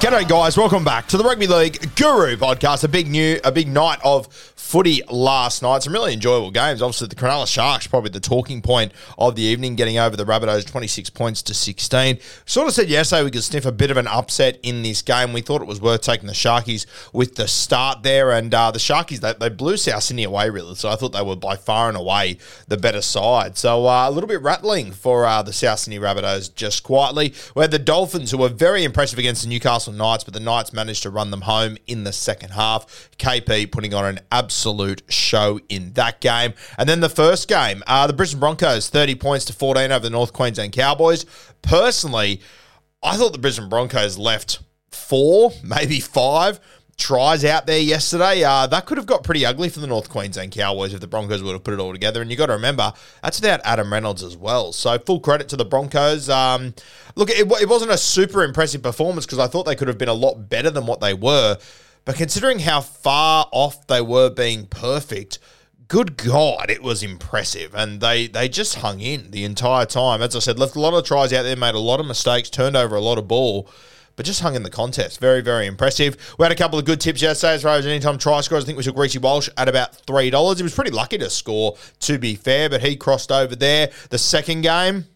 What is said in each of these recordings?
G'day, guys. Welcome back to the Rugby League Guru podcast. A big new, a big night of footy last night. Some really enjoyable games. Obviously, the Cronulla Sharks probably the talking point of the evening, getting over the Rabbitohs twenty six points to sixteen. Sort of said yesterday we could sniff a bit of an upset in this game. We thought it was worth taking the Sharkies with the start there, and uh, the Sharkies they, they blew South Sydney away really. So I thought they were by far and away the better side. So uh, a little bit rattling for uh, the South Sydney Rabbitohs just quietly. We had the Dolphins who were very impressive against the Newcastle Knights, but the Knights managed to run them home in the second half. KP putting on an absolute show in that game. And then the first game, uh, the Brisbane Broncos, 30 points to 14 over the North Queensland Cowboys. Personally, I thought the Brisbane Broncos left four, maybe five tries out there yesterday. Uh, that could have got pretty ugly for the North Queensland Cowboys if the Broncos would have put it all together. And you got to remember, that's without Adam Reynolds as well. So full credit to the Broncos. Um, look, it, it wasn't a super impressive performance because I thought they could have been a lot better than what they were. But considering how far off they were being perfect, good God, it was impressive. And they they just hung in the entire time. As I said, left a lot of tries out there, made a lot of mistakes, turned over a lot of ball, but just hung in the contest. Very, very impressive. We had a couple of good tips yesterday as far as anytime try scores. I think we took Reece Walsh at about $3. He was pretty lucky to score, to be fair, but he crossed over there. The second game,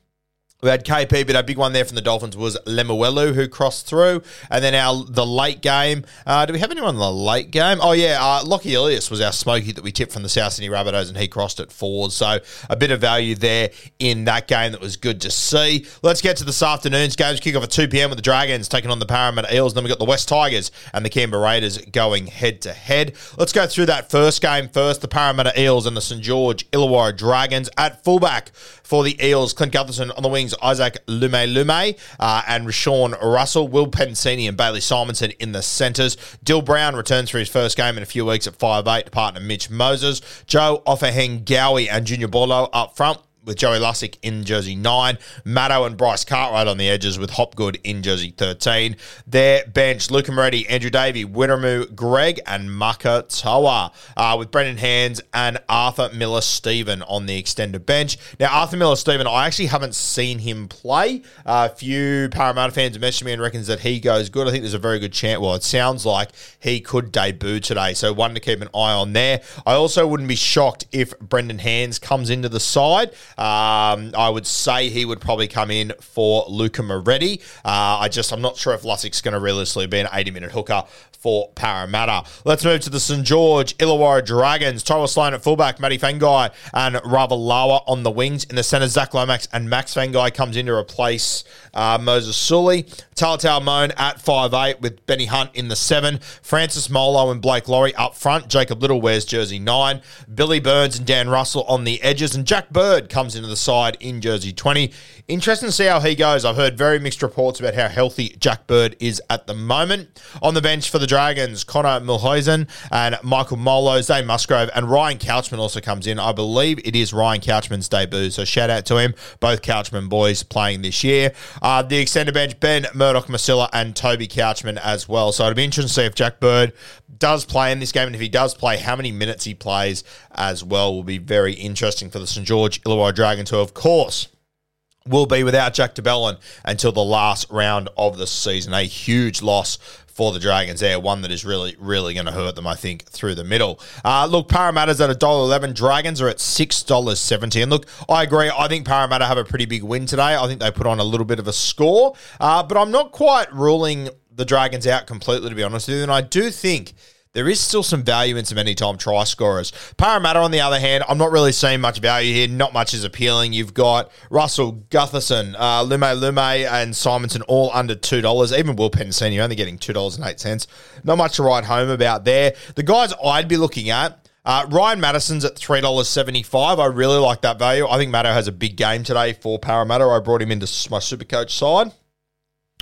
we had KP, but our big one there from the Dolphins was Lemuelu, who crossed through. And then our the late game. Uh, do we have anyone in the late game? Oh, yeah. Uh, Lockie Ilias was our smoky that we tipped from the South Sydney Rabbitohs, and he crossed at fours. So a bit of value there in that game that was good to see. Let's get to this afternoon's games. Kick off at 2 p.m. with the Dragons taking on the Parramatta Eels. Then we got the West Tigers and the Canberra Raiders going head to head. Let's go through that first game first. The Parramatta Eels and the St. George Illawarra Dragons at fullback for the Eels. Clint Gutherson on the wings, Isaac Lume Lume, uh, and Rashawn Russell, Will Penisini and Bailey Simonsson in the centres. Dill Brown returns for his first game in a few weeks at 5'8 to partner Mitch Moses. Joe Ofahengaue and Junior Paulo up front with Joey Lussick in jersey 9, Matto and Bryce Cartwright on the edges with Hopgood in jersey 13. Their bench, Luca Moretti, Andrew Davey, Wiremu Greig, and Maka Toa, uh, with Brendan Hands and Arthur Miller Stephen on the extended bench. Now, Arthur Miller Stephen, I actually haven't seen him play. Uh, a few Parramatta fans have messaged me and reckons that he goes good. I think there's a very good chance. Well, it sounds like he could debut today, so one to keep an eye on there. I also wouldn't be shocked if Brendan Hands comes into the side. Um, I would say he would probably come in for Luca Moretti. Uh, I just, I'm not sure if Lussick's going to realistically be an 80 minute hooker for Parramatta. Let's move to the St. George Illawarra Dragons. Tyrell Sloan at fullback, Matty Feagai and Ravalawa on the wings. In the centre, Zach Lomax and Max Feagai comes in to replace uh, Moses Suli. Talatau Amone at 5'8 with Benny Hunt in the 7. Francis Molo and Blake Lawrie up front. Jacob Liddle wears jersey 9. Billy Burns and Dan Russell on the edges. And Jack Bird comes into the side in jersey 20. Interesting to see how he goes. I've heard very mixed reports about how healthy Jack Bird is at the moment. On the bench for the Dragons, Connor Muhleisen and Michael Molo, Zay Musgrove, and Ryan Couchman also comes in. I believe it is Ryan Couchman's debut, so shout out to him. Both Couchman boys playing this year. Uh, the extended bench, Ben Murdoch Masila and Toby Couchman as well. So it'll be interesting to see if Jack Bird does play in this game, and if he does play, how many minutes he plays as well will be very interesting for the St George Illawarra Dragons, who, of course, will be without Jack de Belin until the last round of the season. A huge loss for the Dragons there, one that is really, really going to hurt them, I think, through the middle. Uh, look, Parramatta's at $1.11. Dragons are at $6.70. And look, I agree. I think Parramatta have a pretty big win today. I think they put on a little bit of a score, uh, but I'm not quite ruling the Dragons out completely, to be honest with you. And I do think there is still some value in some anytime try scorers. Parramatta, on the other hand, I'm not really seeing much value here. Not much is appealing. You've got Russell Gutherson, uh, Lume Lume, and Simonsson all under $2. Even Will Penisini only getting $2.08. Not much to write home about there. The guys I'd be looking at, uh, Ryan Matterson's at $3.75. I really like that value. I think Matto has a big game today for Parramatta. I brought him into my super coach side.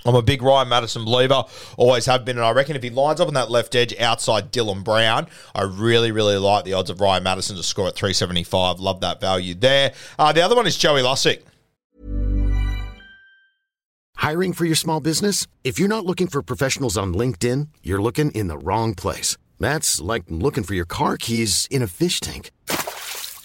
I'm a big Ryan Matterson believer, always have been, and I reckon if he lines up on that left edge outside Dylan Brown, I really, really like the odds of Ryan Matterson to score at 375. Love that value there. Uh, the other one is Joey Lussick. Hiring for your small business? If you're not looking for professionals on LinkedIn, you're looking in the wrong place. That's like looking for your car keys in a fish tank.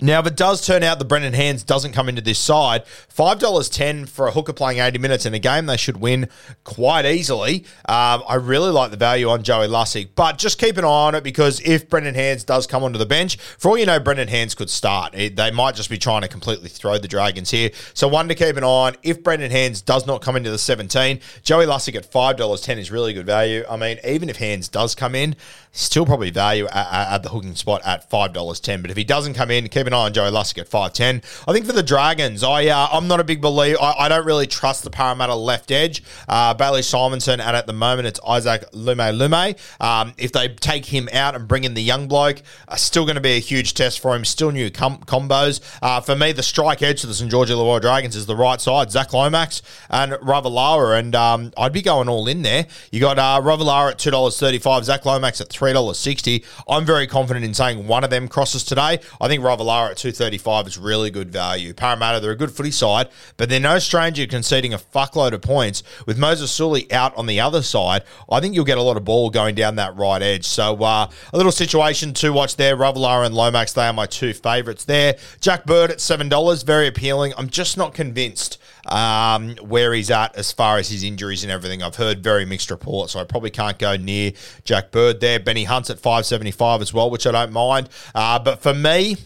Now, if it does turn out that Brendan Hands doesn't come into this side, $5.10 for a hooker playing 80 minutes in a game they should win quite easily. Um, I really like the value on Joey Lussick, but just keep an eye on it because if Brendan Hands does come onto the bench, for all you know, Brendan Hands could start. It, they might just be trying to completely throw the Dragons here. So, one to keep an eye on. If Brendan Hands does not come into the 17, Joey Lussick at $5.10 is really good value. I mean, even if Hands does come in, still probably value at, at the hooking spot at $5.10. But if he doesn't come in, keep an eye on Joey Lussick at 5.10. I think for the Dragons, I, uh, I'm not a big believer. I, I, don't really trust the Parramatta left edge. Uh, Bailey Simonsson, and at the moment it's Isaac Lume Lume. Um, if they take him out and bring in the young bloke, uh, still going to be a huge test for him. Still new com- combos. Uh, for me, the strike edge to the St. George Illawarra Dragons is the right side. Zach Lomax and Ravalawa, and um, I'd be going all in there. You got uh, Ravalawa at $2.35, Zach Lomax at $3.60. I'm very confident in saying one of them crosses today. I think Ravalawa at 235 is really good value. Parramatta, they're a good footy side, but they're no stranger conceding a fuckload of points. With Moses Suli out on the other side, I think you'll get a lot of ball going down that right edge. So uh, a little situation to watch there. Ravalawa and Lomax, they are my two favourites there. Jack Bird at $7, very appealing. I'm just not convinced um, where he's at as far as his injuries and everything. I've heard very mixed reports, so I probably can't go near Jack Bird there. Benny Hunt's at 575 as well, which I don't mind. Uh, but for me,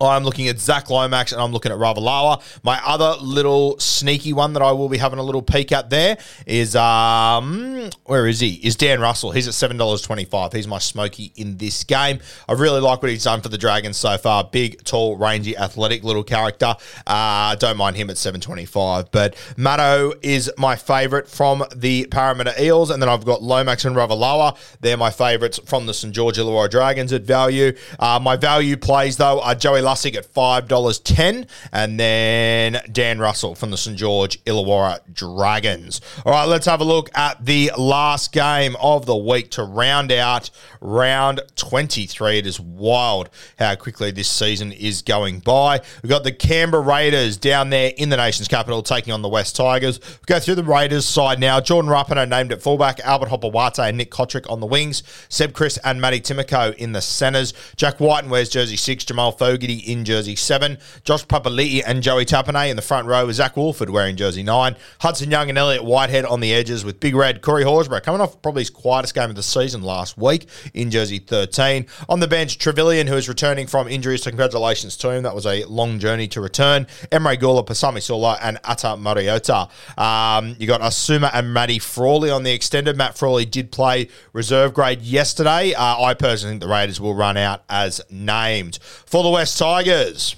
I'm looking at Zach Lomax and I'm looking at Ravalawa. My other little sneaky one that I will be having a little peek at there is um where is he? Is Dan Russell. He's at seven dollars twenty five. He's my smoky in this game. I really like what he's done for the Dragons so far. Big, tall, rangy, athletic little character. Uh, don't mind him at seven twenty five. But Matto is my favourite from the Parramatta Eels, and then I've got Lomax and Ravalawa. They're my favourites from the St George Illawarra Dragons at value. Uh, my value plays though are Joey Lussick at $5.10. And then Dan Russell from the St. George Illawarra Dragons. All right, let's have a look at the last game of the week to round out round 23. It is wild how quickly this season is going by. We've got the Canberra Raiders down there in the nation's capital taking on the West Tigers. we go through the Raiders side now. Jordan Rapana named at fullback, Albert Hopoate and Nick Cotric on the wings, Seb Kris and Matty Timoko in the centres, Jack Wighton wears jersey six, Jamal Fogarty in jersey seven, Josh Papali'i and Joey Tapine in the front row with Zach Woolford wearing jersey nine, Hudson Young and Elliot Whitehead on the edges with Big Red, Corey Horsburgh coming off probably his quietest game of the season last week in jersey 13. On the bench, Trevillion, who is returning from injuries, so congratulations to him. That was a long journey to return. Emre Guler, Pasami Saulo, and Ata Mariota. Um, you got Asuma and Matty Frawley on the extended. Matt Frawley did play reserve grade yesterday. Uh, I personally think the Raiders will run out as named. For the West Tigers,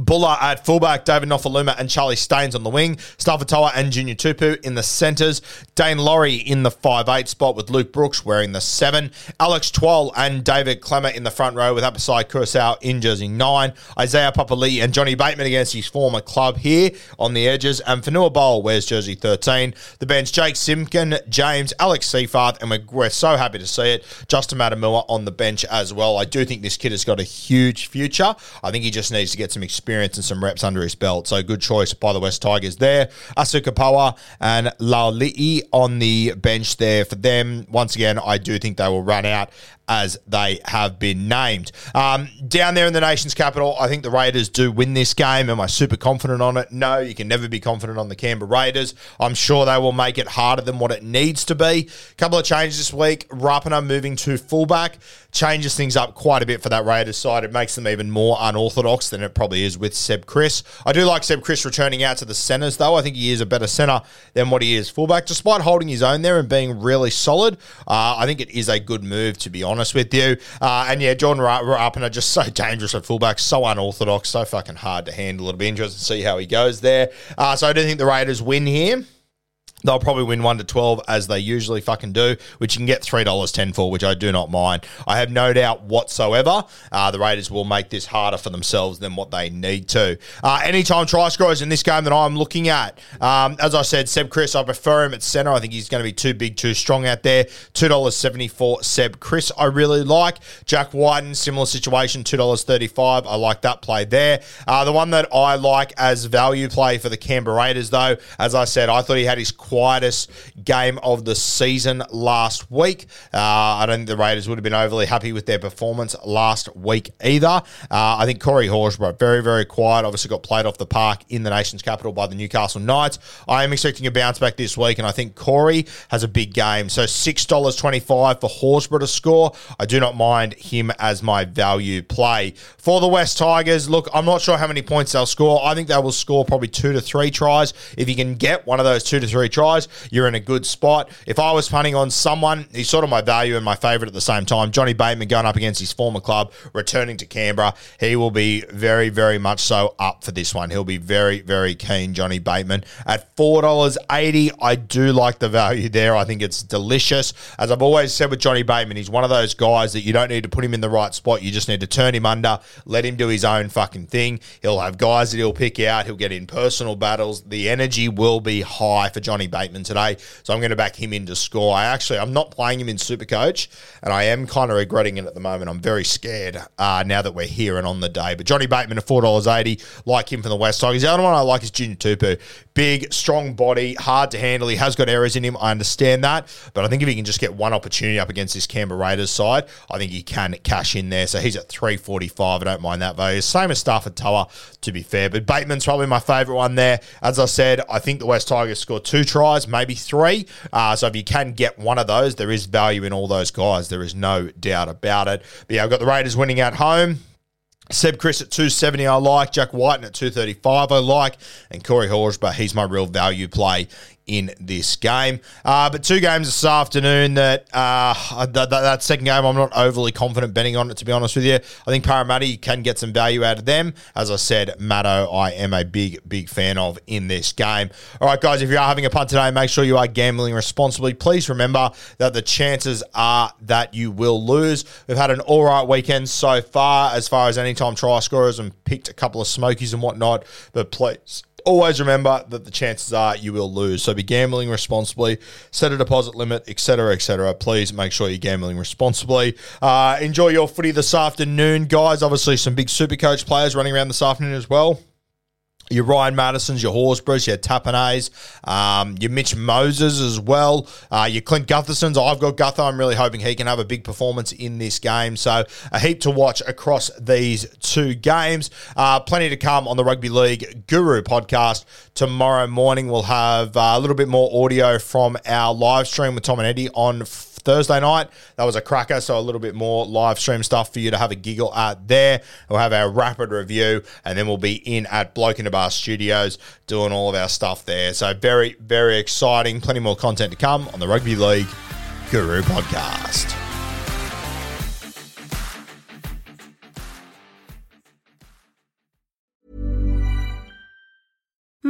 Bula at fullback, David Nofoaluma and Charlie Staines on the wing, Stafatoa and Junior Tupu in the centres, Daine Laurie in the 5'8 spot with Luke Brooks wearing the 7, Alex Twal and David Klemmer in the front row with Apasai Koroisau in jersey 9, Isaiah Papali and Johnny Bateman against his former club here on the edges, and Fanua Bowl wears jersey 13. The bench, Jake Simpkin, James, Alex Seyfarth, and we're, we're so happy to see it, Justin Matamua on the bench as well. I do think this kid has got a huge future. I think he just needs to get some experience experience and some reps under his belt. So good choice by the West Tigers there. Asu Kepaoa and Laoli'i on the bench there for them. Once again, I do think they will run out as they have been named. Um, down there in the nation's capital, I think the Raiders do win this game. Am I super confident on it? No, you can never be confident on the Canberra Raiders. I'm sure they will make it harder than what it needs to be. A couple of changes this week. Rapana moving to fullback changes things up quite a bit for that Raiders side. It makes them even more unorthodox than it probably is with Seb Kris. I do like Seb Kris returning out to the centres, though. I think he is a better centre than what he is fullback, despite holding his own there and being really solid. Uh, I think it is a good move, to be honest with you. Uh, and yeah, Jordan Rapana just so dangerous at fullback, so unorthodox, so fucking hard to handle. It'll be interesting to see how he goes there. Uh, so I do think the Raiders win here. They'll probably win 1 to 12 as they usually fucking do, which you can get $3.10 for, which I do not mind. I have no doubt whatsoever uh, the Raiders will make this harder for themselves than what they need to. Uh, anytime try scorers in this game that I'm looking at, um, as I said, Seb Kris, I prefer him at centre. I think he's going to be too big, too strong out there. $2.74 Seb Kris, I really like. Jack Wighton, similar situation, $2.35. I like that play there. Uh, the one that I like as value play for the Canberra Raiders, though, as I said, I thought he had his quietest game of the season last week. Uh, I don't think the Raiders would have been overly happy with their performance last week either. Uh, I think Corey Horsburgh, very, very quiet, obviously got played off the park in the nation's capital by the Newcastle Knights. I am expecting a bounce back this week, and I think Corey has a big game. So $6.25 for Horsburgh to score. I do not mind him as my value play. For the West Tigers, look, I'm not sure how many points they'll score. I think they will score probably two to three tries. If you can get one of those two to three tries, tries, you're in a good spot. If I was punting on someone, he's sort of my value and my favourite at the same time. Johnny Bateman going up against his former club, returning to Canberra. He will be very, very much so up for this one. He'll be very, very keen, Johnny Bateman. At $4.80, I do like the value there. I think it's delicious. As I've always said with Johnny Bateman, he's one of those guys that you don't need to put him in the right spot. You just need to turn him under, let him do his own fucking thing. He'll have guys that he'll pick out. He'll get in personal battles. The energy will be high for Johnny Bateman today. So I'm going to back him in to score. I actually, I'm not playing him in Supercoach, and I am kind of regretting it at the moment. I'm very scared uh, now that we're here and on the day. But Johnny Bateman at $4.80, like him from the West Tigers. The other one I like is Junior Tupu. Big, strong body, hard to handle. He has got errors in him. I understand that. But I think if he can just get one opportunity up against this Canberra Raiders side, I think he can cash in there. So he's at 345. I don't mind that value. Same as Stafford Toa, to be fair. But Bateman's probably my favourite one there. As I said, I think the West Tigers scored two tries tries, maybe three. Uh, so if you can get one of those, there is value in all those guys. There is no doubt about it. But yeah, I've got the Raiders winning at home. Seb Kris at 270, I like. Jack Wighton at 235, I like. And Corey Horsburgh, he's my real value play in this game. Uh, but two games this afternoon that, uh, that, that second game, I'm not overly confident betting on it, to be honest with you. I think Parramatta can get some value out of them. As I said, Matto, I am a big, big fan of in this game. All right, guys, if you are having a punt today, make sure you are gambling responsibly. Please remember that the chances are that you will lose. We've had an all right weekend so far as far as anytime try scorers and picked a couple of smokies and whatnot, but please always remember that the chances are you will lose. So be gambling responsibly, set a deposit limit, etc., etc. Please make sure you're gambling responsibly. Uh, enjoy your footy this afternoon, guys. Obviously, some big super coach players running around this afternoon as well your Ryan Matterson's, your Horsburghs, your Tapines, um, your Mitch Moses as well, uh, your Clint Guthersons. I've got Guther. I'm really hoping he can have a big performance in this game. So a heap to watch across these two games. Uh, plenty to come on the Rugby League Guru podcast. Tomorrow morning we'll have uh, a little bit more audio from our live stream with Tom and Eddie on Thursday night. That was a cracker, so a little bit more live stream stuff for you to have a giggle at there. We'll have our rapid review, and then we'll be in at Bloke in a Bar Studios doing all of our stuff there. So very, very exciting. Plenty more content to come on the Rugby League Guru podcast.